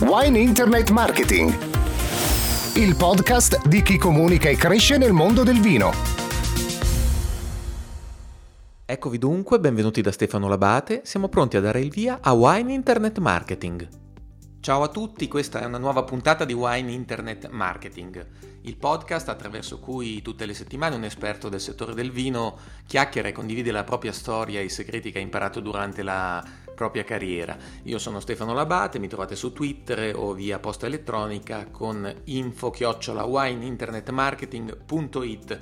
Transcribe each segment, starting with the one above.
Wine Internet Marketing, il podcast di chi comunica e cresce nel mondo del vino. Eccovi dunque, benvenuti da Stefano Labate, siamo pronti a dare il via a Wine Internet Marketing. Ciao a tutti, questa è una nuova puntata di Wine Internet Marketing, il podcast attraverso cui tutte le settimane un esperto del settore del vino chiacchiera e condivide la propria storia e i segreti che ha imparato durante la propria carriera. Io sono Stefano Labate, mi trovate su Twitter o via posta elettronica con info-wineinternetmarketing.it.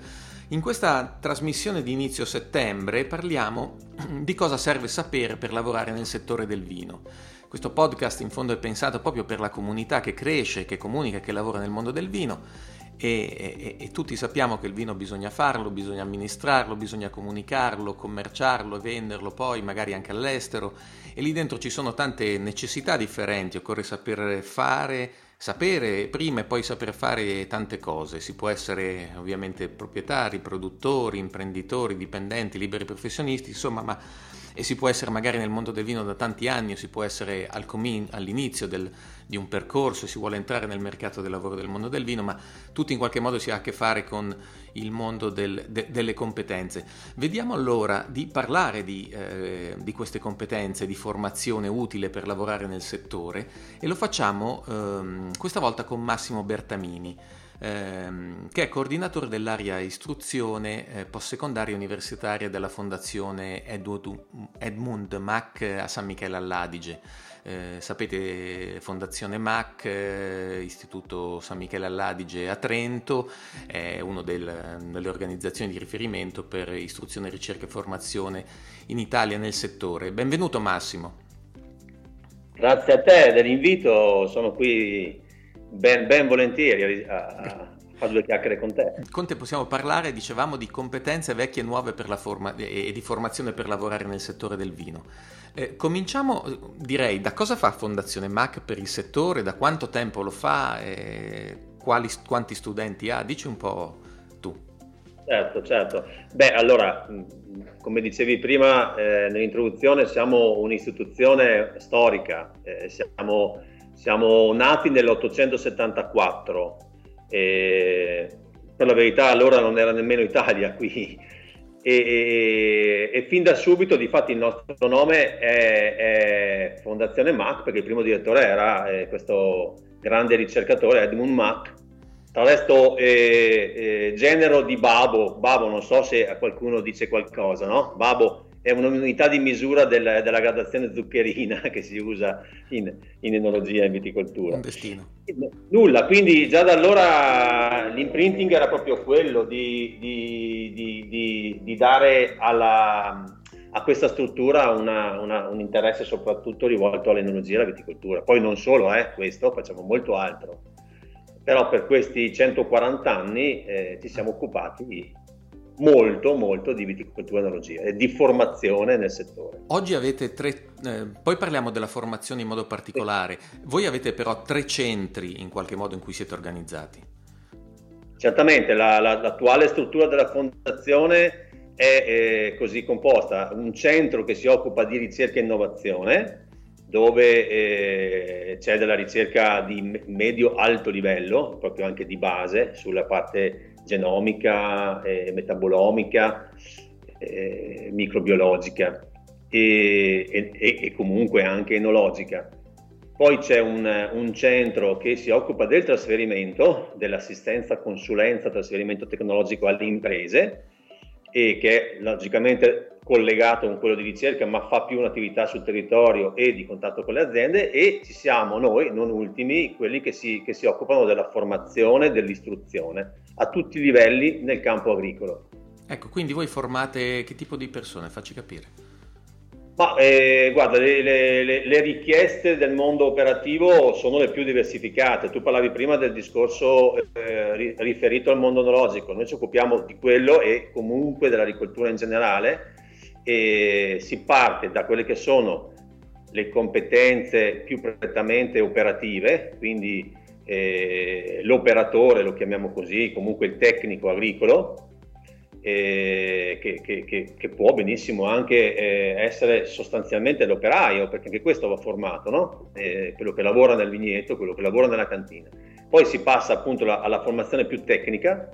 In questa trasmissione di inizio settembre parliamo di cosa serve sapere per lavorare nel settore del vino. Questo podcast in fondo è pensato proprio per la comunità che cresce, che comunica, che lavora nel mondo del vino e, e, e, tutti sappiamo che il vino bisogna farlo, bisogna amministrarlo, bisogna comunicarlo, commerciarlo, venderlo poi magari anche all'estero e lì dentro ci sono tante necessità differenti, occorre saper fare, sapere prima e poi saper fare tante cose, si può essere ovviamente proprietari, produttori, imprenditori, dipendenti, liberi professionisti, insomma, ma e si può essere magari nel mondo del vino da tanti anni o si può essere al comin- all'inizio del, di un percorso, si vuole entrare nel mercato del lavoro del mondo del vino, ma tutto in qualche modo si ha a che fare con il mondo del, de, delle competenze. Vediamo allora di parlare di, eh, di, queste competenze, di formazione utile per lavorare nel settore e lo facciamo ehm, questa volta con Massimo Bertamini ehm, che è coordinatore dell'area istruzione eh, postsecondaria universitaria della Fondazione Edmund Mac a San Michele all'Adige. Eh, sapete, Fondazione MAC, eh, Istituto San Michele all'Adige a Trento, è una del, delle organizzazioni di riferimento per istruzione, ricerca e formazione in Italia nel settore. Benvenuto Massimo. Grazie a te dell'invito, sono qui ben, ben volentieri a, a fare due chiacchiere con te. Con te possiamo parlare, dicevamo, di competenze vecchie e nuove per la forma, e di formazione per lavorare nel settore del vino. Eh, cominciamo, direi, da cosa fa Fondazione MAC per il settore, da quanto tempo lo fa, e quali, quanti studenti ha? Dici un po' tu. Certo, certo. Beh, allora, come dicevi prima eh, nell'introduzione, siamo un'istituzione storica, eh, siamo siamo nati nell'874 e per la verità allora non era nemmeno Italia qui e, e, e fin da subito di fatto il nostro nome è, è, Fondazione Mac perché il primo direttore era eh, questo grande ricercatore Edmund Mac tra l'altro eh, eh, genero di Babo, Babo non so se a qualcuno dice qualcosa, no? Babo è un'unità di misura del, della gradazione zuccherina che si usa in, in enologia e in viticoltura. Un destino. Nulla, quindi già da allora l'imprinting era proprio quello di, di, di, di dare alla, a questa struttura una, una, un interesse soprattutto rivolto all'enologia e alla viticoltura. Poi non solo eh, questo, facciamo molto altro. Però per questi 140 anni eh, ci siamo occupati molto molto di viticoltura enologia e di formazione nel settore. Oggi avete tre, eh, poi parliamo della formazione in modo particolare, voi avete però tre centri in qualche modo in cui siete organizzati. Certamente la, la, l'attuale struttura della fondazione è eh, così composta, un centro che si occupa di ricerca e innovazione, dove eh, c'è della ricerca di medio-alto livello, proprio anche di base, sulla parte genomica, eh, metabolomica, eh, microbiologica e, e, e, comunque anche enologica. Poi c'è un, un, centro che si occupa del trasferimento, dell'assistenza, consulenza, trasferimento tecnologico alle imprese e che logicamente collegato con quello di ricerca ma fa più un'attività sul territorio e di contatto con le aziende e ci siamo noi, non ultimi, quelli che si, che si occupano della formazione, dell'istruzione a tutti i livelli nel campo agricolo. Ecco, quindi voi formate che tipo di persone? Facci capire. Ma eh, guarda, le, le, le, richieste del mondo operativo sono le più diversificate. Tu parlavi prima del discorso eh, riferito al mondo onologico, noi ci occupiamo di quello e comunque dell'agricoltura in generale e si parte da quelle che sono le competenze più prettamente operative, quindi eh, l'operatore, lo chiamiamo così, comunque il tecnico agricolo, eh, che, che, che, può benissimo anche eh, essere sostanzialmente l'operaio, perché anche questo va formato, no? eh, quello che lavora nel vigneto, quello che lavora nella cantina. Poi si passa appunto la, alla formazione più tecnica.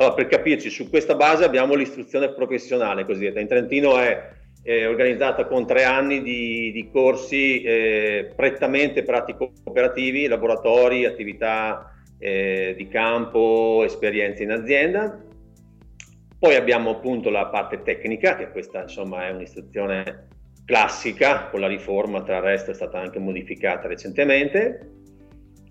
Allora, per capirci, su questa base abbiamo l'istruzione professionale cosiddetta. In Trentino è, è organizzata con tre anni di, di corsi eh, prettamente pratico-operativi, laboratori, attività eh, di campo, esperienze in azienda poi abbiamo appunto la parte tecnica, che questa insomma è un'istruzione classica, con la riforma tra il resto è stata anche modificata recentemente.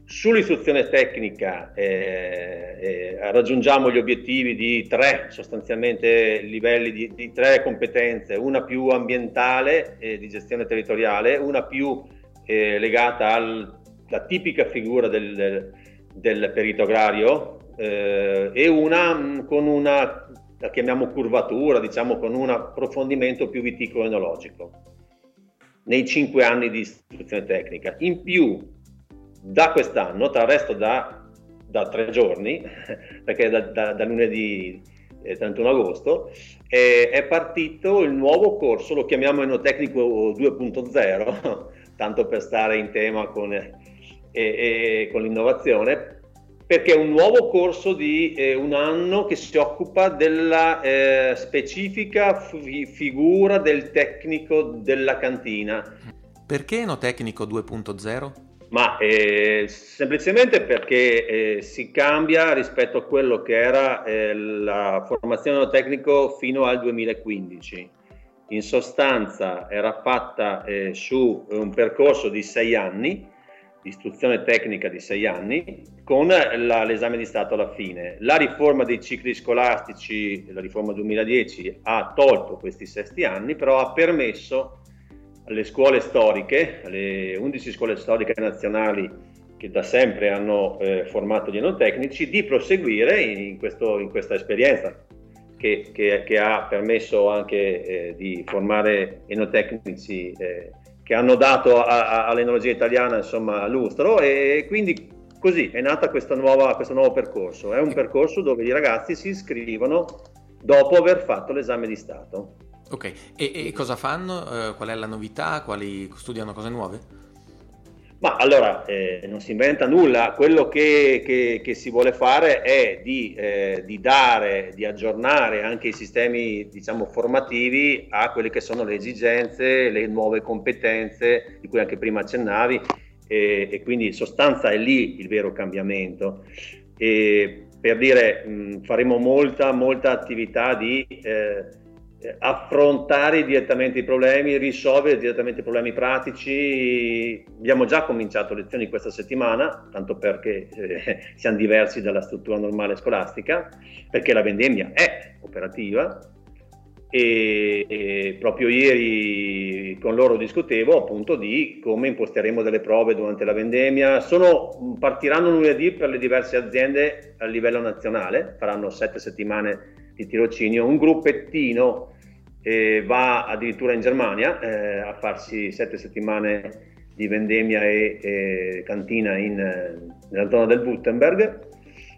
Sull'istruzione tecnica eh, eh, raggiungiamo gli obiettivi di tre sostanzialmente livelli di, di tre competenze, una più ambientale eh, di gestione territoriale, una più eh, legata alla tipica figura del, del, perito agrario eh, e una mh, con una la chiamiamo curvatura, diciamo con un approfondimento più viticolo-enologico nei cinque anni di istruzione tecnica. In più, da quest'anno, tra il resto da, da tre giorni, perché da, da, da lunedì eh, 31 agosto, eh, è partito il nuovo corso, lo chiamiamo Enotecnico 2.0, tanto per stare in tema con, eh, eh, con l'innovazione, perché è un nuovo corso di eh, un anno che si occupa della eh, specifica f- figura del tecnico della cantina. Perché Enotecnico 2.0? Ma eh, semplicemente perché eh, si cambia rispetto a quello che era eh, la formazione tecnico fino al 2015. In sostanza era fatta eh, su un percorso di sei anni istruzione tecnica di sei anni con la, l'esame di Stato alla fine. La riforma dei cicli scolastici, la riforma 2010, ha tolto questi sesti anni, però ha permesso alle scuole storiche, alle 11 scuole storiche nazionali che da sempre hanno eh, formato gli enotecnici, di proseguire in, questo, in questa esperienza che, che, che, ha permesso anche eh, di formare enotecnici eh, che hanno dato all'enologia italiana insomma, lustro e quindi così è nato questo nuovo percorso. È un percorso dove i ragazzi si iscrivono dopo aver fatto l'esame di Stato. Ok, e, e cosa fanno? Uh, qual è la novità? Quali studiano cose nuove? Ma allora eh, non si inventa nulla, quello che, che, che si vuole fare è di, eh, di, dare, di aggiornare anche i sistemi diciamo, formativi a quelle che sono le esigenze, le nuove competenze di cui anche prima accennavi e, e quindi in sostanza è lì il vero cambiamento. E per dire mh, faremo molta, molta attività di... Eh, eh, affrontare direttamente i problemi, risolvere direttamente i problemi pratici. Abbiamo già cominciato lezioni questa settimana, tanto perché eh, siamo diversi dalla struttura normale scolastica, perché la vendemmia è operativa e, e, proprio ieri con loro discutevo appunto di come imposteremo delle prove durante la vendemmia. Sono, partiranno lunedì per le diverse aziende a livello nazionale, faranno sette settimane di tirocinio, un gruppettino eh, va addirittura in Germania eh, a farsi sette settimane di vendemmia e, e cantina in, nella zona del Württemberg.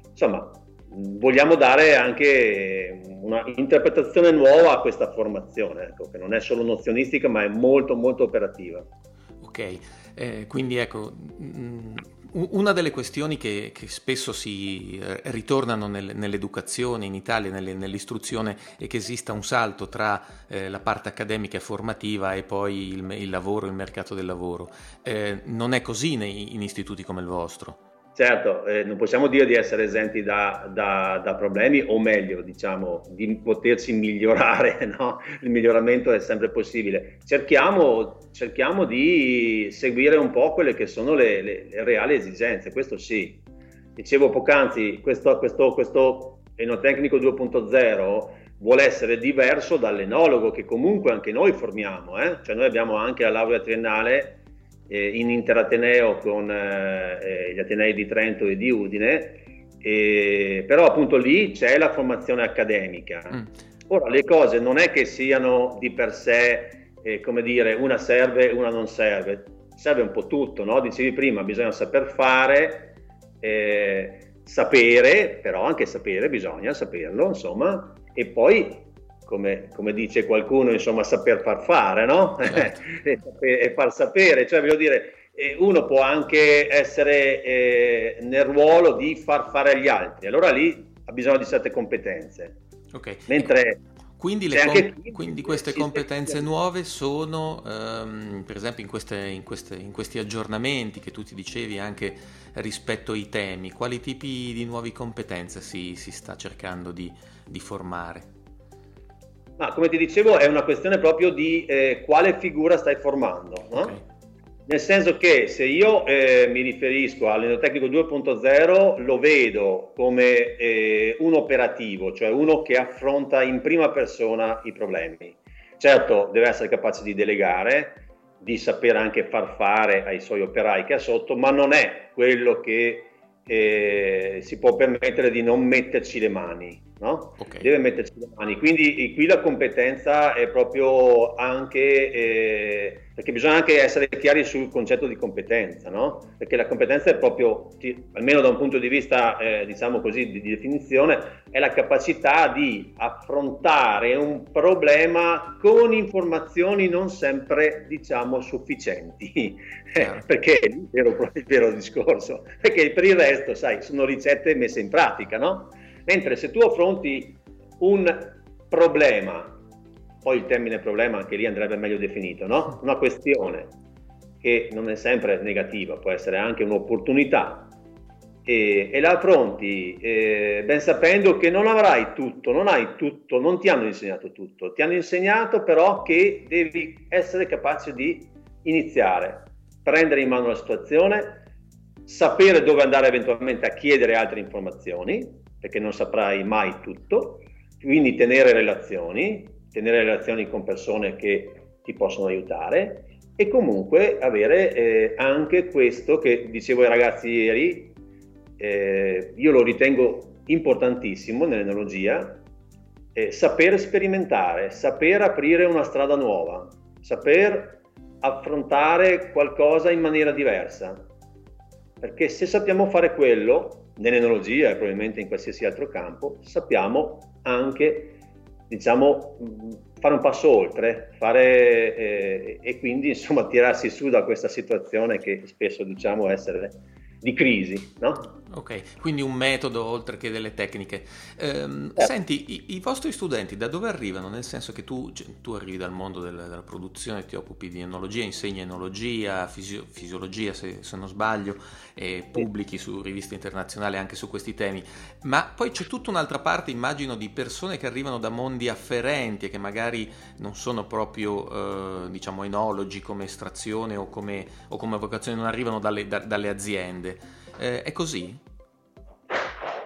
Insomma, vogliamo dare anche una interpretazione nuova a questa formazione, ecco, che non è solo nozionistica ma è molto molto operativa. Ok, eh, quindi ecco, mh, una delle questioni che, che spesso si eh, ritornano nel, nell'educazione in Italia, nelle, nell'istruzione, è che esista un salto tra eh, la parte accademica e formativa e poi il, il lavoro, il mercato del lavoro. Eh, non è così nei, in istituti come il vostro. Certo, eh, non possiamo dire di essere esenti da, da, da, problemi, o meglio, diciamo, di potersi migliorare, no? il miglioramento è sempre possibile. Cerchiamo, cerchiamo, di seguire un po' quelle che sono le, le, le reali esigenze, questo sì. Dicevo poc'anzi, questo, questo, questo enotecnico 2.0 vuole essere diverso dall'enologo che comunque anche noi formiamo, eh? cioè noi abbiamo anche la laurea triennale eh, in interateneo con eh, eh, gli Atenei di Trento e di Udine, e, però appunto lì c'è la formazione accademica. Mm. Ora, le cose non è che siano di per sé, eh, come dire, una serve e una non serve, serve un po' tutto, no? Dicevi prima, bisogna saper fare, eh, sapere, però anche sapere, bisogna saperlo, insomma, e poi, come, come, dice qualcuno, insomma, saper far fare, no? Certo. e far sapere, cioè voglio dire, uno può anche essere eh, nel ruolo di far fare agli altri, allora lì ha bisogno di certe competenze. Ok. Mentre quindi, com- quindi, queste competenze nuove sono, um, per esempio, in, queste, in, queste, in, questi aggiornamenti che tu ti dicevi anche rispetto ai temi, quali tipi di nuove competenze si, si sta cercando di, di formare? Ma come ti dicevo, è una questione proprio di eh, quale figura stai formando. No? Okay. Nel senso che se io eh, mi riferisco all'enotecnico 2.0 lo vedo come eh, un operativo, cioè uno che affronta in prima persona i problemi. Certo, deve essere capace di delegare, di sapere anche far fare ai suoi operai che ha sotto, ma non è quello che eh, si può permettere di non metterci le mani no? Okay. Deve metterci le mani. Quindi qui la competenza è proprio anche, eh, perché bisogna anche essere chiari sul concetto di competenza, no? Perché la competenza è proprio, almeno da un punto di vista, eh, diciamo così, di, di, definizione, è la capacità di affrontare un problema con informazioni non sempre, diciamo, sufficienti. perché è il vero, il vero discorso. Perché per il resto, sai, sono ricette messe in pratica, no? Mentre se tu affronti un problema, poi il termine problema anche lì andrebbe meglio definito, no? Una questione che non è sempre negativa, può essere anche un'opportunità e, e la affronti eh, ben sapendo che non avrai tutto, non hai tutto, non ti hanno insegnato tutto, ti hanno insegnato però che devi essere capace di iniziare, prendere in mano la situazione, sapere dove andare eventualmente a chiedere altre informazioni perché non saprai mai tutto, quindi tenere relazioni, tenere relazioni con persone che ti possono aiutare e comunque avere eh, anche questo che dicevo ai ragazzi ieri, eh, io lo ritengo importantissimo nell'enologia, eh, saper sperimentare, saper aprire una strada nuova, saper affrontare qualcosa in maniera diversa, perché se sappiamo fare quello, nell'enologia e probabilmente in qualsiasi altro campo, sappiamo anche diciamo, fare un passo oltre fare, eh, e quindi insomma tirarsi su da questa situazione che spesso diciamo essere di crisi. No? Ok, quindi un metodo oltre che delle tecniche. Ehm, eh. Senti, i, i, vostri studenti da dove arrivano? Nel senso che tu, cioè, tu arrivi dal mondo della, della, produzione, ti occupi di enologia, insegni enologia, fisio, fisiologia se, se, non sbaglio, e pubblichi su riviste internazionali anche su questi temi, ma poi c'è tutta un'altra parte, immagino, di persone che arrivano da mondi afferenti e che magari non sono proprio, eh, diciamo, enologi come estrazione o come, o come vocazione, non arrivano dalle, da, dalle aziende. Eh, è così?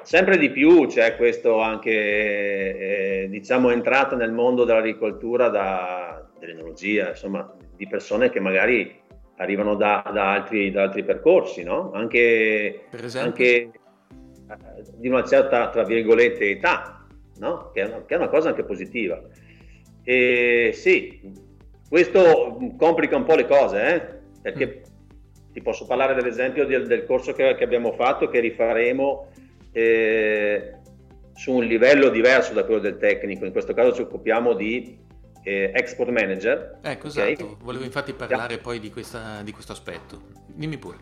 Sempre di più c'è questo anche, eh, diciamo, entrato nel mondo dell'agricoltura, da, dell'enologia, insomma, di persone che magari arrivano da, da, altri, da altri, percorsi, no? Anche, anche eh, di una certa, tra virgolette, età, no? Che è, una, che è una cosa anche positiva. E sì, questo complica un po' le cose, eh? Perché mm ti posso parlare dell'esempio del, del corso che, che, abbiamo fatto, che rifaremo eh, su un livello diverso da quello del tecnico. In questo caso ci occupiamo di eh, export manager. Ecco, okay? esatto. Volevo infatti parlare yeah. poi di, questa, di, questo aspetto. Dimmi pure.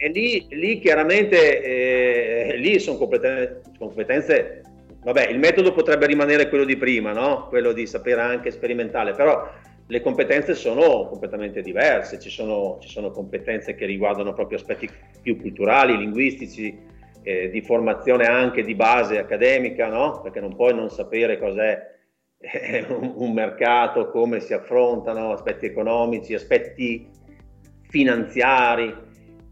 E lì, lì chiaramente eh, lì sono competenze, competenze, vabbè, il metodo potrebbe rimanere quello di prima, no? quello di sapere anche sperimentale, però le competenze sono completamente diverse, ci sono, ci sono, competenze che riguardano proprio aspetti più culturali, linguistici, eh, di formazione anche di base accademica, no? perché non puoi non sapere cos'è eh, un, un, mercato, come si affrontano aspetti economici, aspetti finanziari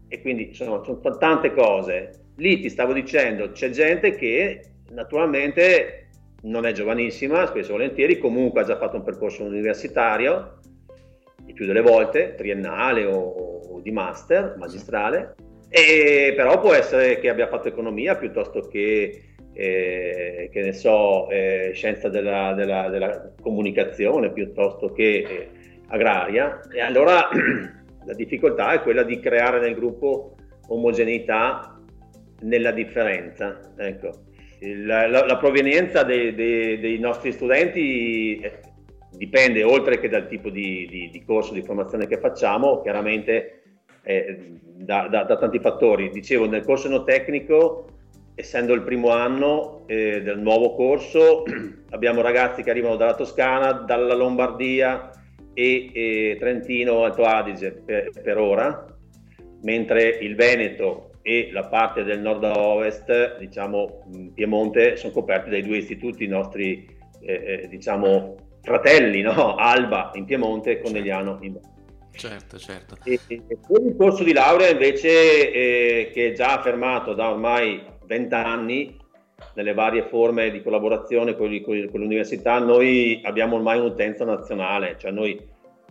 e quindi sono, sono tante cose. Lì ti stavo dicendo, c'è gente che naturalmente non è giovanissima, spesso e volentieri, comunque ha già fatto un percorso universitario, il più delle volte, triennale o, o di master, magistrale, e però può essere che abbia fatto economia piuttosto che, eh, che ne so, eh, scienza della, della, della, comunicazione piuttosto che eh, agraria, e allora la difficoltà è quella di creare nel gruppo omogeneità nella differenza. Ecco la, la, la provenienza dei, dei, dei, nostri studenti eh, dipende oltre che dal tipo di, di, di corso di formazione che facciamo, chiaramente eh, da, da, da, tanti fattori. Dicevo, nel corso no tecnico, essendo il primo anno eh, del nuovo corso, abbiamo ragazzi che arrivano dalla Toscana, dalla Lombardia e, e Trentino Alto Adige per, per ora, mentre il Veneto e la parte del nord-ovest, diciamo Piemonte, sono coperti dai due istituti nostri, eh, eh, diciamo, fratelli, no? Alba in Piemonte e Conegliano in Veneto. Certo, certo. E, e il corso di laurea invece, eh, che è già affermato da ormai 20 anni, nelle varie forme di collaborazione con, con, con l'università, noi abbiamo ormai un'utenza nazionale, cioè noi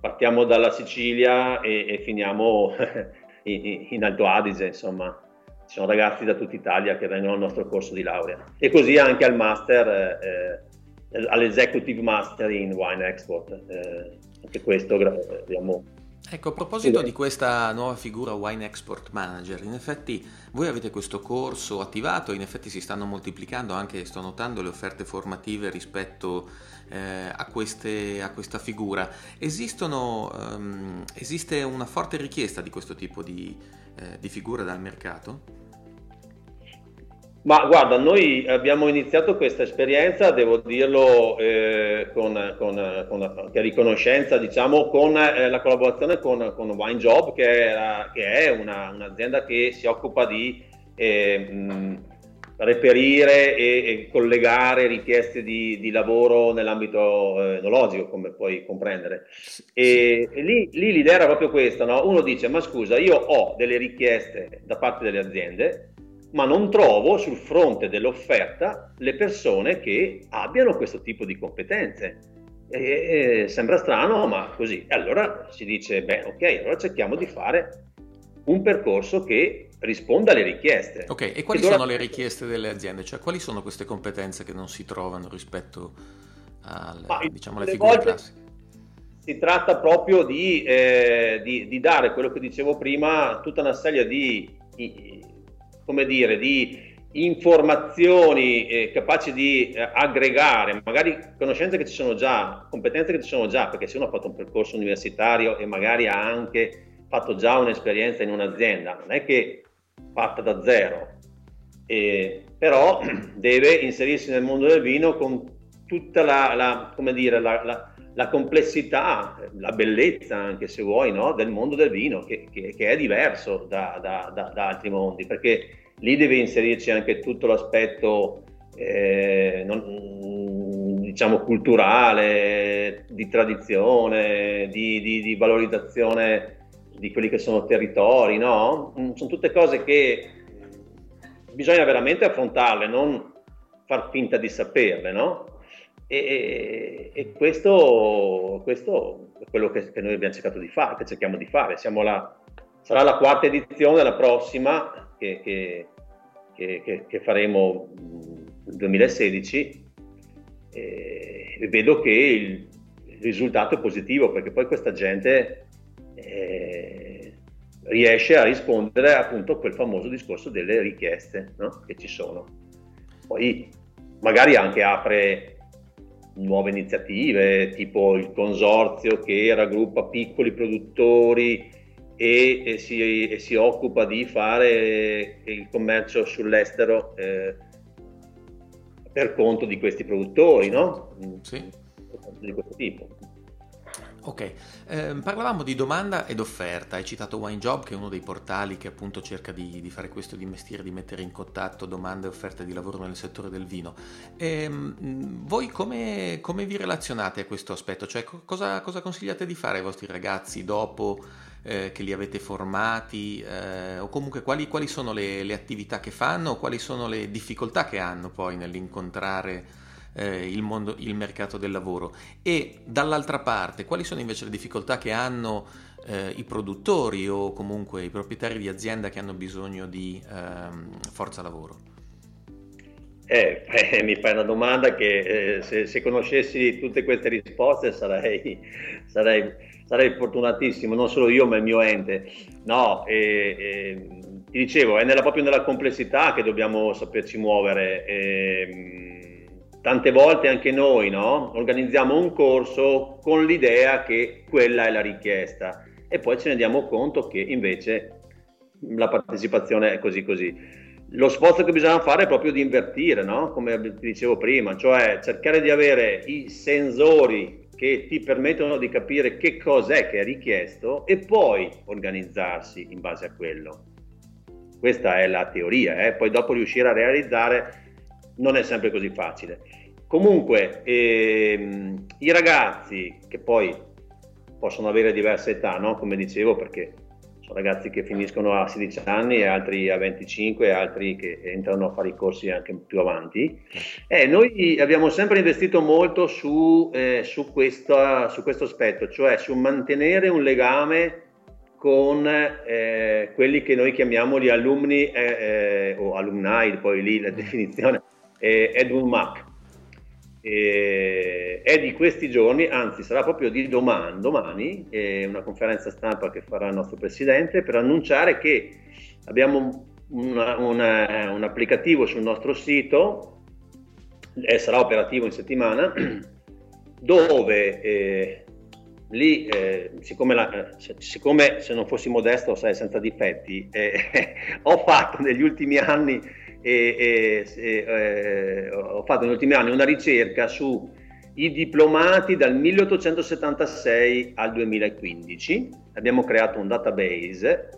partiamo dalla Sicilia e, e finiamo in, in, Alto Adige, insomma, ci sono ragazzi da tutta Italia che vengono al nostro corso di laurea. E così anche al master, eh, eh all'Executive Master in Wine Export. Eh, anche questo abbiamo Ecco, a proposito di questa nuova figura Wine Export Manager, in effetti voi avete questo corso attivato, in effetti si stanno moltiplicando anche, sto notando, le offerte formative rispetto eh, a, queste, a, questa figura. Esistono, um, esiste una forte richiesta di questo tipo di, eh, di figura dal mercato? Ma guarda, noi abbiamo iniziato questa esperienza, devo dirlo eh, con, con, con riconoscenza, diciamo, con eh, la collaborazione con, con Wine Job, che è, che è una, un'azienda che si occupa di eh, mh, reperire e, e, collegare richieste di, di lavoro nell'ambito eh, enologico, come puoi comprendere. E, e lì, lì, l'idea era proprio questa, no? uno dice, ma scusa, io ho delle richieste da parte delle aziende, ma non trovo sul fronte dell'offerta le persone che abbiano questo tipo di competenze. E, e sembra strano, ma così. E allora si dice, beh, ok, allora cerchiamo di fare un percorso che risponda alle richieste. Ok, e quali sono allora... le richieste delle aziende? Cioè, quali sono queste competenze che non si trovano rispetto alle, ma, diciamo, alle figure classiche? Si tratta proprio di, eh, di, di, dare quello che dicevo prima, tutta una serie di come dire, di informazioni eh, capaci di eh, aggregare, magari conoscenze che ci sono già, competenze che ci sono già, perché se uno ha fatto un percorso universitario e magari ha anche fatto già un'esperienza in un'azienda, non è che fatta da zero, eh, però deve inserirsi nel mondo del vino con tutta la, la dire, la, la, complessità, la bellezza anche se vuoi, no? del mondo del vino, che, che, che è diverso da, da, da, da altri mondi, perché lì deve inserirci anche tutto l'aspetto eh, non, diciamo culturale, di tradizione, di, di, di, valorizzazione di quelli che sono territori, no? Mm, sono tutte cose che bisogna veramente affrontarle, non far finta di saperle, no? E, e questo, questo, è quello che, che, noi abbiamo cercato di fare, che cerchiamo di fare. La, sarà la quarta edizione, la prossima, che, che, che, faremo nel 2016 e vedo che il, risultato è positivo perché poi questa gente eh, riesce a rispondere appunto a quel famoso discorso delle richieste no? che ci sono. Poi magari anche apre nuove iniziative tipo il consorzio che raggruppa piccoli produttori e, e, si, e, si, occupa di fare il commercio sull'estero eh, per conto di questi produttori, no? Sì. Di questo tipo. Ok, eh, parlavamo di domanda ed offerta, hai citato WineJob che è uno dei portali che appunto cerca di, di fare questo, di investire, di mettere in contatto domande e offerte di lavoro nel settore del vino. E, ehm, voi come, come, vi relazionate a questo aspetto? Cioè cosa, cosa consigliate di fare ai vostri ragazzi dopo eh, che li avete formati eh, o comunque quali, quali sono le, le, attività che fanno quali sono le difficoltà che hanno poi nell'incontrare eh, il, mondo, il mercato del lavoro e dall'altra parte quali sono invece le difficoltà che hanno eh, i produttori o comunque i proprietari di azienda che hanno bisogno di ehm, forza lavoro? Eh, eh, mi fai una domanda che eh, se, se, conoscessi tutte queste risposte sarei, sarei sarei fortunatissimo, non solo io ma il mio ente. No, eh, eh, ti dicevo, è nella, proprio nella complessità che dobbiamo saperci muovere. Tante volte anche noi no? organizziamo un corso con l'idea che quella è la richiesta e poi ci rendiamo conto che invece la partecipazione è così così. Lo sforzo che bisogna fare è proprio di invertire, no? come ti dicevo prima, cioè cercare di avere i sensori che ti permettono di capire che cos'è che è richiesto e poi organizzarsi in base a quello. Questa è la teoria, eh? poi dopo riuscire a realizzare non è sempre così facile. Comunque, ehm, i ragazzi che poi possono avere diverse età, no? come dicevo, perché sono ragazzi che finiscono a 16 anni e altri a 25 e altri che entrano a fare i corsi anche più avanti. Eh, noi abbiamo sempre investito molto su, eh, su, questa, su questo aspetto, cioè su mantenere un legame con eh, quelli che noi chiamiamo gli alunni eh, eh, o alumni, poi lì la definizione eh, è un MAC. Eh, è di questi giorni, anzi sarà proprio di domani, domani eh, una conferenza stampa che farà il nostro presidente per annunciare che abbiamo una, una, un applicativo sul nostro sito, e sarà operativo in settimana, dove lì, eh, siccome, la, eh, siccome, se non fossi modesto, sai, senza difetti, eh, ho fatto negli ultimi anni, eh, ho fatto negli ultimi anni una ricerca sui diplomati dal 1876 al 2015. Abbiamo creato un database,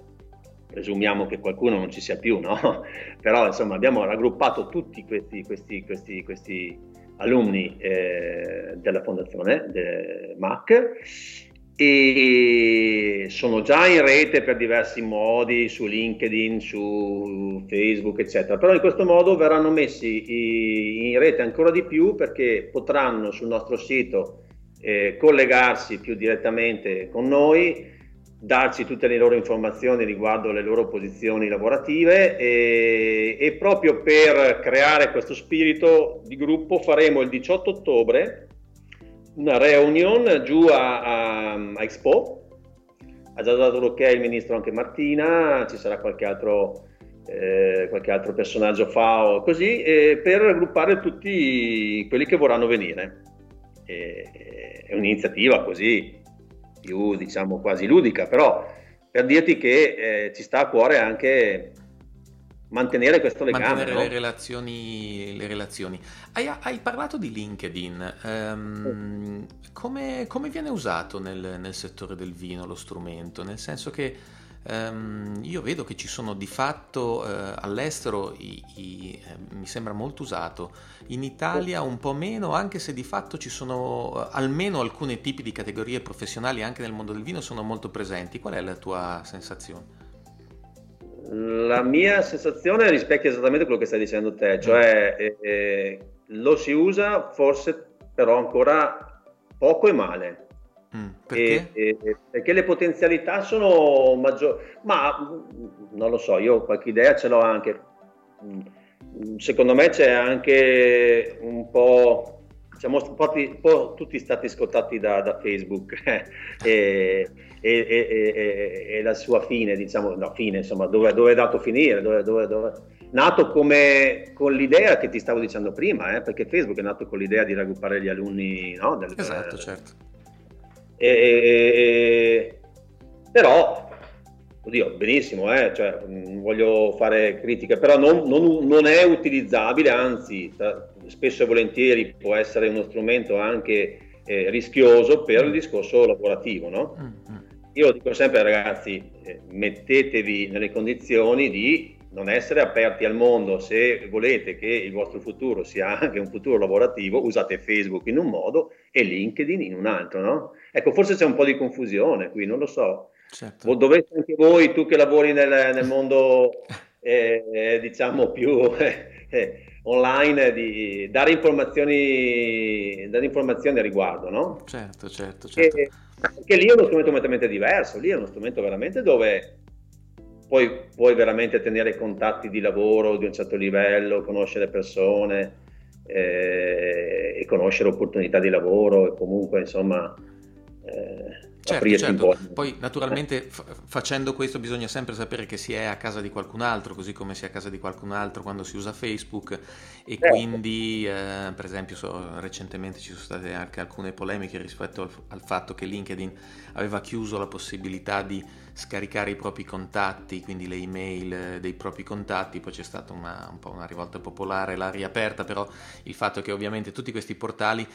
presumiamo che qualcuno non ci sia più, no? Però insomma abbiamo raggruppato tutti questi, questi, questi, questi alunni eh, della fondazione MAC e sono già in rete per diversi modi su LinkedIn, su Facebook, eccetera. Però in questo modo verranno messi in rete ancora di più perché potranno sul nostro sito eh, collegarsi più direttamente con noi darci tutte le loro informazioni riguardo le loro posizioni lavorative e, e, proprio per creare questo spirito di gruppo faremo il 18 ottobre una reunion giù a, a, a Expo. Ha già dato l'ok il ministro anche Martina ci sarà qualche altro, eh, qualche altro personaggio FAO così eh, per raggruppare tutti quelli che vorranno venire. E, è un'iniziativa così più diciamo quasi ludica, però per dirti che eh, ci sta a cuore anche mantenere questo legame. Mantenere no? le, relazioni, le relazioni. Hai, hai, parlato di LinkedIn, um, come, come, viene usato nel, nel settore del vino lo strumento? Nel senso che Um, io vedo che ci sono di fatto uh, all'estero, i, i, eh, mi sembra molto usato, in Italia un po' meno, anche se di fatto ci sono uh, almeno alcuni tipi di categorie professionali anche nel mondo del vino sono molto presenti. Qual è la tua sensazione? La mia sensazione rispecchia esattamente quello che stai dicendo te, cioè mm. eh, eh, lo si usa forse però ancora poco e male. Mm, perché? E, e, perché le potenzialità sono maggiori, ma mm, non lo so, io qualche idea ce l'ho anche. Secondo me c'è anche un po', siamo un po tutti stati scottati da, da Facebook e, e, la sua fine, diciamo, no, fine, insomma, dove, dove è dato finire, dove, dove, dove... nato come con l'idea che ti stavo dicendo prima, eh, perché Facebook è nato con l'idea di raggruppare gli alunni, no? Del, esatto, certo e, e, però, oddio, benissimo, eh? cioè, non voglio fare critiche, però non, non, non è utilizzabile, anzi, spesso e volentieri può essere uno strumento anche eh, rischioso per il discorso lavorativo. No? Mm-hmm. Io dico sempre ragazzi, eh, mettetevi nelle condizioni di non essere aperti al mondo, se volete che il vostro futuro sia anche un futuro lavorativo, usate Facebook in un modo e LinkedIn in un altro, no? Ecco, forse c'è un po' di confusione qui, non lo so. Certo. Dovete anche voi, tu che lavori nel, nel mondo, eh, eh, diciamo, più eh, online, di dare informazioni, dare informazioni a riguardo, no? Certo, certo, certo. E, perché lì è uno strumento completamente diverso, lì è uno strumento veramente dove puoi, puoi veramente tenere contatti di lavoro di un certo livello, conoscere persone eh, e conoscere opportunità di lavoro e comunque insomma... Eh, Certo, certo. Poi naturalmente f- facendo questo bisogna sempre sapere che si è a casa di qualcun altro, così come si è a casa di qualcun altro quando si usa Facebook e certo. quindi eh, per esempio so, recentemente ci sono state anche alcune polemiche rispetto al, al fatto che LinkedIn aveva chiuso la possibilità di scaricare i propri contatti, quindi le email eh, dei propri contatti, poi c'è stata una, un po' una rivolta popolare, l'ha riaperta, però il fatto è che ovviamente tutti questi portali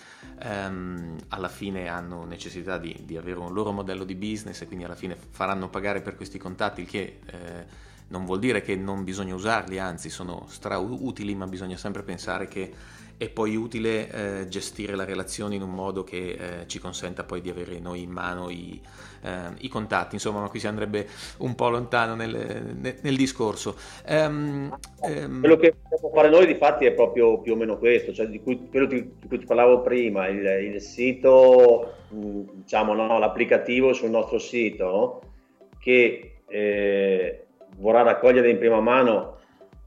ehm, alla fine hanno necessità di, di, avere un loro modello di business e quindi alla fine faranno pagare per questi contatti, il che... Eh, non vuol dire che non bisogna usarli, anzi sono stra utili, ma bisogna sempre pensare che è poi utile eh, gestire la relazione in un modo che eh, ci consenta poi di avere noi in mano i, eh, i contatti, insomma, ma qui si andrebbe un po' lontano nel, nel, nel discorso. Um, um... Quello che possiamo fare noi di fatti è proprio più o meno questo, cioè di cui, quello di, di cui ti parlavo prima, il, il sito, diciamo, no, l'applicativo sul nostro sito che eh, vorrà raccogliere in prima mano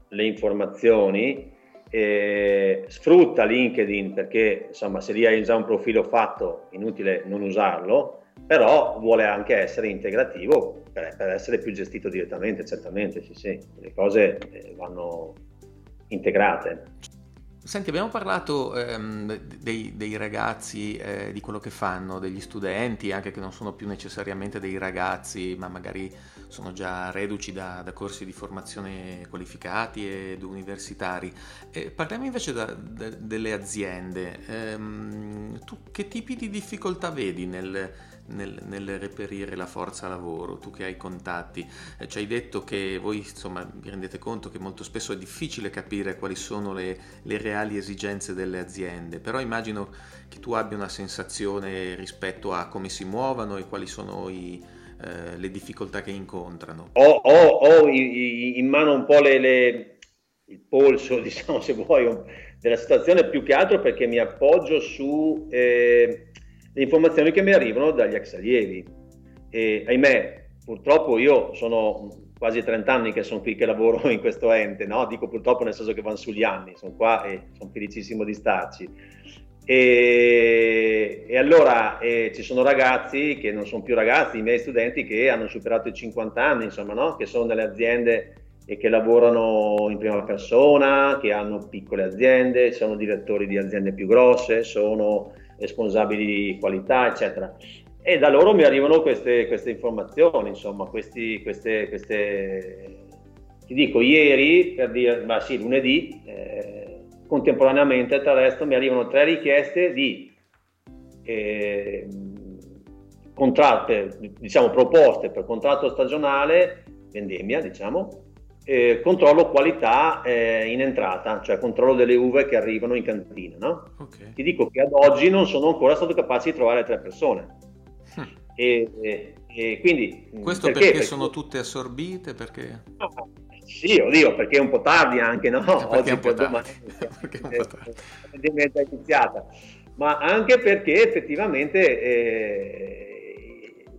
le informazioni eh, sfrutta LinkedIn perché insomma se lì hai già un profilo fatto inutile non usarlo però vuole anche essere integrativo per, per essere più gestito direttamente certamente sì sì le cose eh, vanno integrate. Senti, abbiamo parlato ehm, dei, dei, ragazzi, eh, di quello che fanno, degli studenti, anche che non sono più necessariamente dei ragazzi, ma magari sono già reduci da, da corsi di formazione qualificati ed universitari. Eh, parliamo invece da, da, delle aziende. Eh, tu che tipi di difficoltà vedi nel nel, nel, reperire la forza lavoro, tu che hai contatti, eh, ci hai detto che voi insomma vi rendete conto che molto spesso è difficile capire quali sono le, le reali esigenze delle aziende, però immagino che tu abbia una sensazione rispetto a come si muovono e quali sono i, eh, le difficoltà che incontrano. Ho, ho, ho in mano un po' le, le, il polso, diciamo se vuoi, della situazione più che altro perché mi appoggio su... Eh, le informazioni che mi arrivano dagli ex allievi. E ahimè, purtroppo io sono quasi 30 anni che sono qui che lavoro in questo ente, no? dico purtroppo nel senso che vanno sugli anni, sono qua e sono felicissimo di starci. E, e allora eh, ci sono ragazzi che non sono più ragazzi, i miei studenti che hanno superato i 50 anni, insomma, no? che sono nelle aziende e che lavorano in prima persona, che hanno piccole aziende, sono direttori di aziende più grosse, sono responsabili di qualità, eccetera. E da loro mi arrivano queste, queste informazioni, insomma, questi, queste, queste, ti dico, ieri, per dire, ma sì, lunedì, eh, contemporaneamente tra l'altro mi arrivano tre richieste di eh, contratte, diciamo proposte per contratto stagionale, vendemmia, diciamo, eh, controllo qualità eh, in entrata, cioè controllo delle uve che arrivano in cantina. No? Okay. Ti dico che ad oggi non sono ancora stato capace di trovare tre persone. Hm. E, e, e, quindi, Questo perché? perché? sono tutte assorbite? Perché... Sì, oddio, perché è un po' tardi anche, no? Oggi è un po' tardi. perché è un po' tardi. La pandemia è già iniziata, ma anche perché effettivamente eh,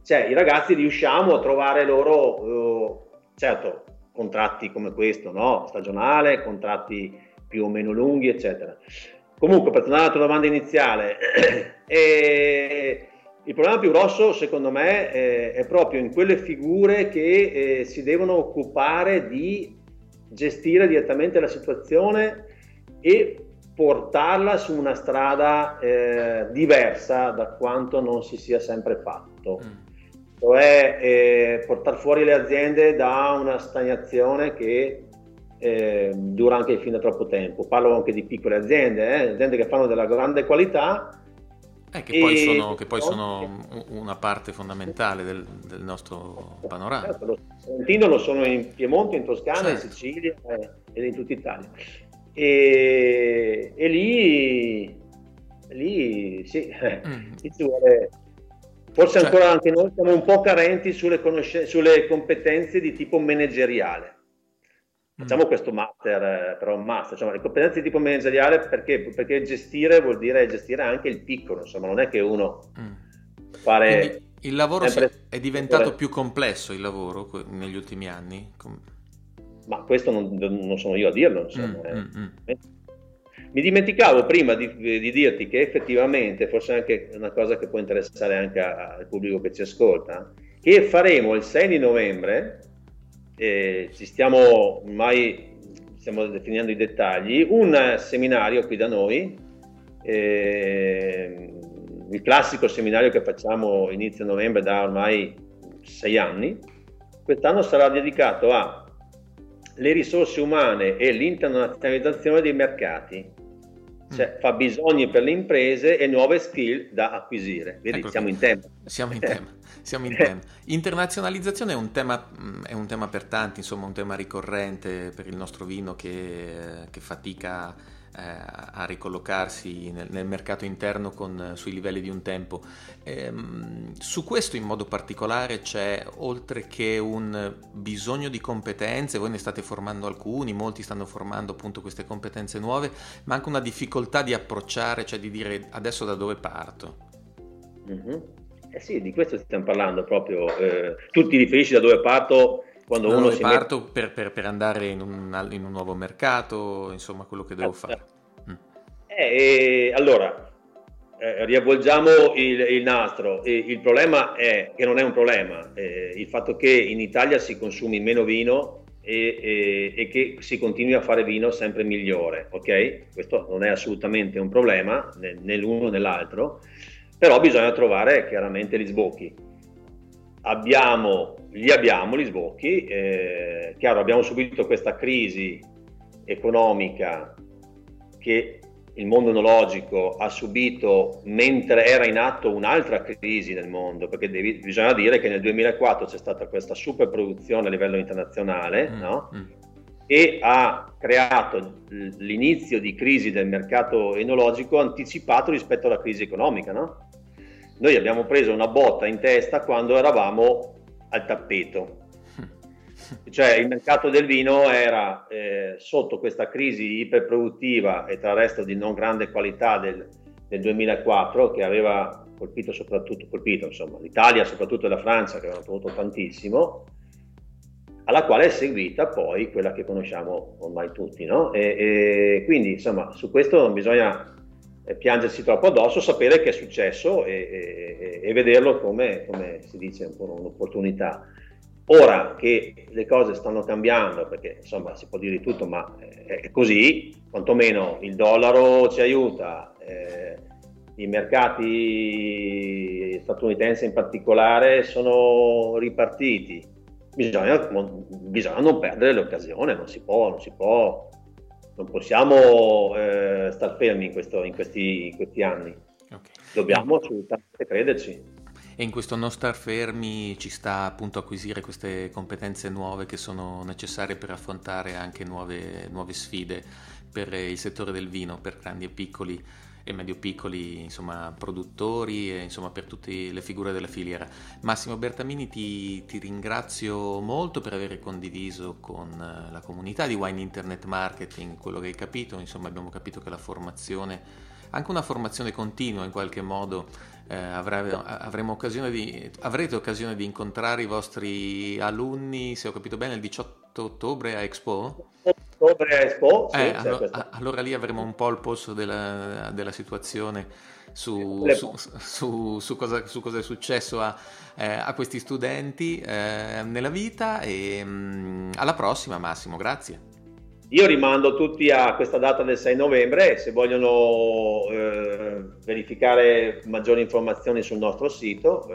cioè, i ragazzi riusciamo a trovare loro, uh, certo, contratti come questo, no? stagionale, contratti più o meno lunghi, eccetera. Comunque, per tornare alla tua domanda iniziale, eh, il problema più grosso, secondo me, eh, è proprio in quelle figure che eh, si devono occupare di gestire direttamente la situazione e portarla su una strada eh, diversa da quanto non si sia sempre fatto. Mm cioè eh, portare fuori le aziende da una stagnazione che eh, dura anche fino a troppo tempo. Parlo anche di piccole aziende, eh, aziende che fanno della grande qualità. Eh, che, poi sono, che, poi sono, una parte fondamentale del, del nostro panorama. Certo, lo Trentino lo sono in Piemonte, in Toscana, certo. in Sicilia eh, ed in tutta Italia. E, e lì, lì sì, mm. vuole Forse cioè, ancora anche noi siamo un po' carenti sulle, conoscenze, sulle competenze di tipo manageriale. Facciamo mm. questo master, eh, però un master, cioè, le competenze di tipo manageriale perché? Perché gestire vuol dire gestire anche il piccolo, insomma, non è che uno mm. fare... Quindi il lavoro sempre... è diventato più complesso, il lavoro, negli ultimi anni? Ma questo non, non sono io a dirlo, insomma. Mm, eh. mm, mm. Mi dimenticavo prima di, di, dirti che effettivamente, forse anche una cosa che può interessare anche al pubblico che ci ascolta, che faremo il 6 di novembre, eh, ci stiamo ormai stiamo definendo i dettagli, un seminario qui da noi, eh, il classico seminario che facciamo inizio novembre da ormai sei anni, quest'anno sarà dedicato alle risorse umane e l'internazionalizzazione dei mercati, cioè mm. bisogni per le imprese e nuove skill da acquisire. Vedi, ecco siamo in tema. Siamo in tema. Siamo in tema. Internazionalizzazione è un, tema, mm, è un tema per tanti, insomma un tema ricorrente per il nostro vino che, che fatica eh, a ricollocarsi nel, nel, mercato interno con, sui livelli di un tempo. Ehm, su questo in modo particolare c'è, oltre che un bisogno di competenze, voi ne state formando alcuni, molti stanno formando appunto queste competenze nuove, ma anche una difficoltà di approcciare, cioè di dire adesso da dove parto. Mm-hmm. Eh sì, di questo stiamo parlando proprio. Eh, tu ti riferisci da dove parto quando uno si parto mette... per, per, per, andare in un, in un, nuovo mercato, insomma quello che devo eh, fare. Mm. Eh, allora, eh, riavvolgiamo il, il nastro. il problema è che non è un problema, eh, il fatto che in Italia si consumi meno vino e, e, e, che si continui a fare vino sempre migliore, ok? Questo non è assolutamente un problema né, né l'uno né l'altro, però bisogna trovare chiaramente gli sbocchi abbiamo, li abbiamo gli sbocchi, eh, chiaro abbiamo subito questa crisi economica che il mondo enologico ha subito mentre era in atto un'altra crisi nel mondo, perché devi, bisogna dire che nel 2004 c'è stata questa super produzione a livello internazionale, mm, no? mm. e ha creato l'inizio di crisi del mercato enologico anticipato rispetto alla crisi economica, no? Noi abbiamo preso una botta in testa quando eravamo al tappeto. Cioè il mercato del vino era eh, sotto questa crisi iperproduttiva e tra il resto di non grande qualità del, del 2004 che aveva colpito soprattutto colpito, insomma, l'Italia, soprattutto la Francia che avevano prodotto tantissimo, alla quale è seguita poi quella che conosciamo ormai tutti. No? E, e quindi insomma su questo bisogna piangersi troppo addosso, sapere che è successo e, e, e vederlo come, come, si dice un po' un'opportunità. Ora che le cose stanno cambiando, perché insomma si può dire tutto, ma è così, quantomeno il dollaro ci aiuta, eh, i mercati statunitensi in particolare sono ripartiti, bisogna, bisogna non perdere l'occasione, non si può, non si può non possiamo eh, star fermi in, questo, in, questi, in questi, anni. Okay. Dobbiamo assolutamente crederci. E in questo non star fermi ci sta appunto acquisire queste competenze nuove che sono necessarie per affrontare anche nuove, nuove sfide per il settore del vino, per grandi e piccoli e medio-piccoli insomma, produttori e insomma, per tutte le figure della filiera. Massimo Bertamini ti, ti, ringrazio molto per aver condiviso con eh, la comunità di Wine Internet Marketing quello che hai capito, insomma abbiamo capito che la formazione, anche una formazione continua in qualche modo, eh, avremo occasione di, avrete occasione di incontrare i vostri alunni, se ho capito bene, il 18 ottobre a Expo? Ottobre Expo. Sì, eh, allora, allora, lì avremo un po' il polso della, della situazione su, su, su, su, cosa, cosa, è successo a, eh, a questi studenti eh, nella vita e mh, mm, alla prossima Massimo, grazie. Io rimando tutti a questa data del 6 novembre, se vogliono eh, verificare maggiori informazioni sul nostro sito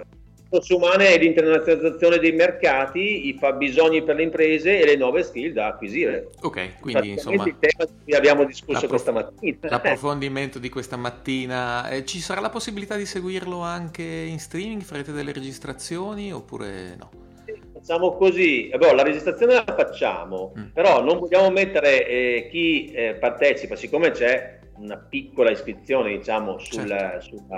risorse umane e l'internazionalizzazione dei mercati, i fabbisogni per le imprese e le nuove skill da acquisire. Ok, quindi insomma... Il tema di cui abbiamo discusso questa mattina. L'approfondimento di questa mattina. Eh, ci sarà la possibilità di seguirlo anche in streaming? Farete delle registrazioni oppure no? Facciamo così, eh, boh, la registrazione la facciamo, mm. però non vogliamo mettere eh, chi eh, partecipa, siccome c'è una piccola iscrizione diciamo sul, certo. sulla,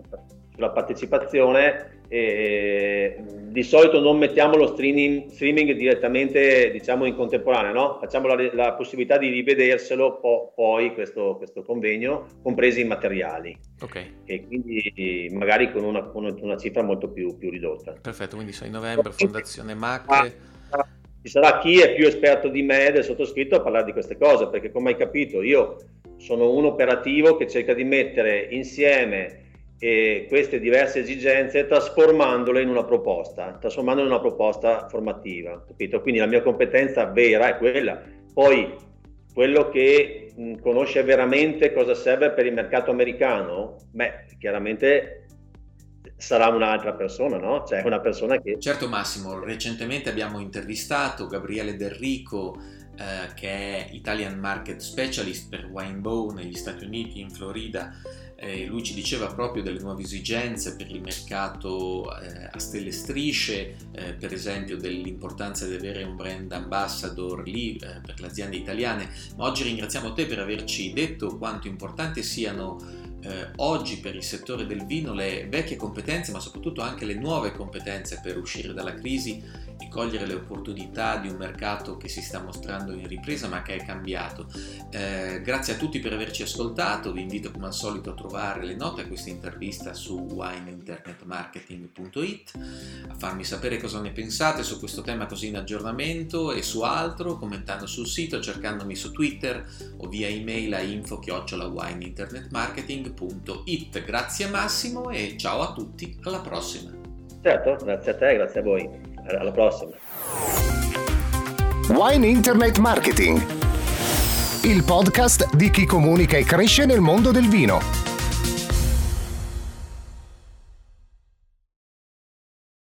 sulla partecipazione, e di solito non mettiamo lo streaming, streaming direttamente diciamo in contemporanea, no? facciamo la, la, possibilità di rivederselo po- poi questo, questo, convegno, compresi i materiali. Ok. E quindi magari con una, con una cifra molto più, più, ridotta. Perfetto, quindi 6 novembre, Fondazione Macre. Ci sarà chi è più esperto di me del sottoscritto a parlare di queste cose, perché come hai capito io sono un operativo che cerca di mettere insieme eh, queste diverse esigenze trasformandole in una proposta, trasformandole in una proposta formativa, capito? Quindi la mia competenza vera è quella. Poi quello che mh, conosce veramente cosa serve per il mercato americano, beh, chiaramente sarà un'altra persona, no? Cioè una persona che... Certo Massimo, recentemente abbiamo intervistato Gabriele Del Rico, eh, che è Italian Market Specialist per Winebow negli Stati Uniti, in Florida. Eh, lui ci diceva proprio delle nuove esigenze per il mercato eh, a stelle strisce, eh, per esempio dell'importanza di avere un brand ambassador lì eh, per le aziende italiane, ma oggi ringraziamo te per averci detto quanto importante siano eh, oggi per il settore del vino le vecchie competenze, ma soprattutto anche le nuove competenze per uscire dalla crisi e cogliere le opportunità di un mercato che si sta mostrando in ripresa ma che è cambiato. Eh, grazie a tutti per averci ascoltato, vi invito come al solito a trovare le note a questa intervista su wineinternetmarketing.it, a farmi sapere cosa ne pensate su questo tema così in aggiornamento e su altro, commentando sul sito, cercandomi su Twitter o via email a info-wineinternetmarketing.it. Grazie Massimo e ciao a tutti, alla prossima! Certo, grazie a te, grazie a voi. Alla prossima. Wine Internet Marketing, il podcast di chi comunica e cresce nel mondo del vino.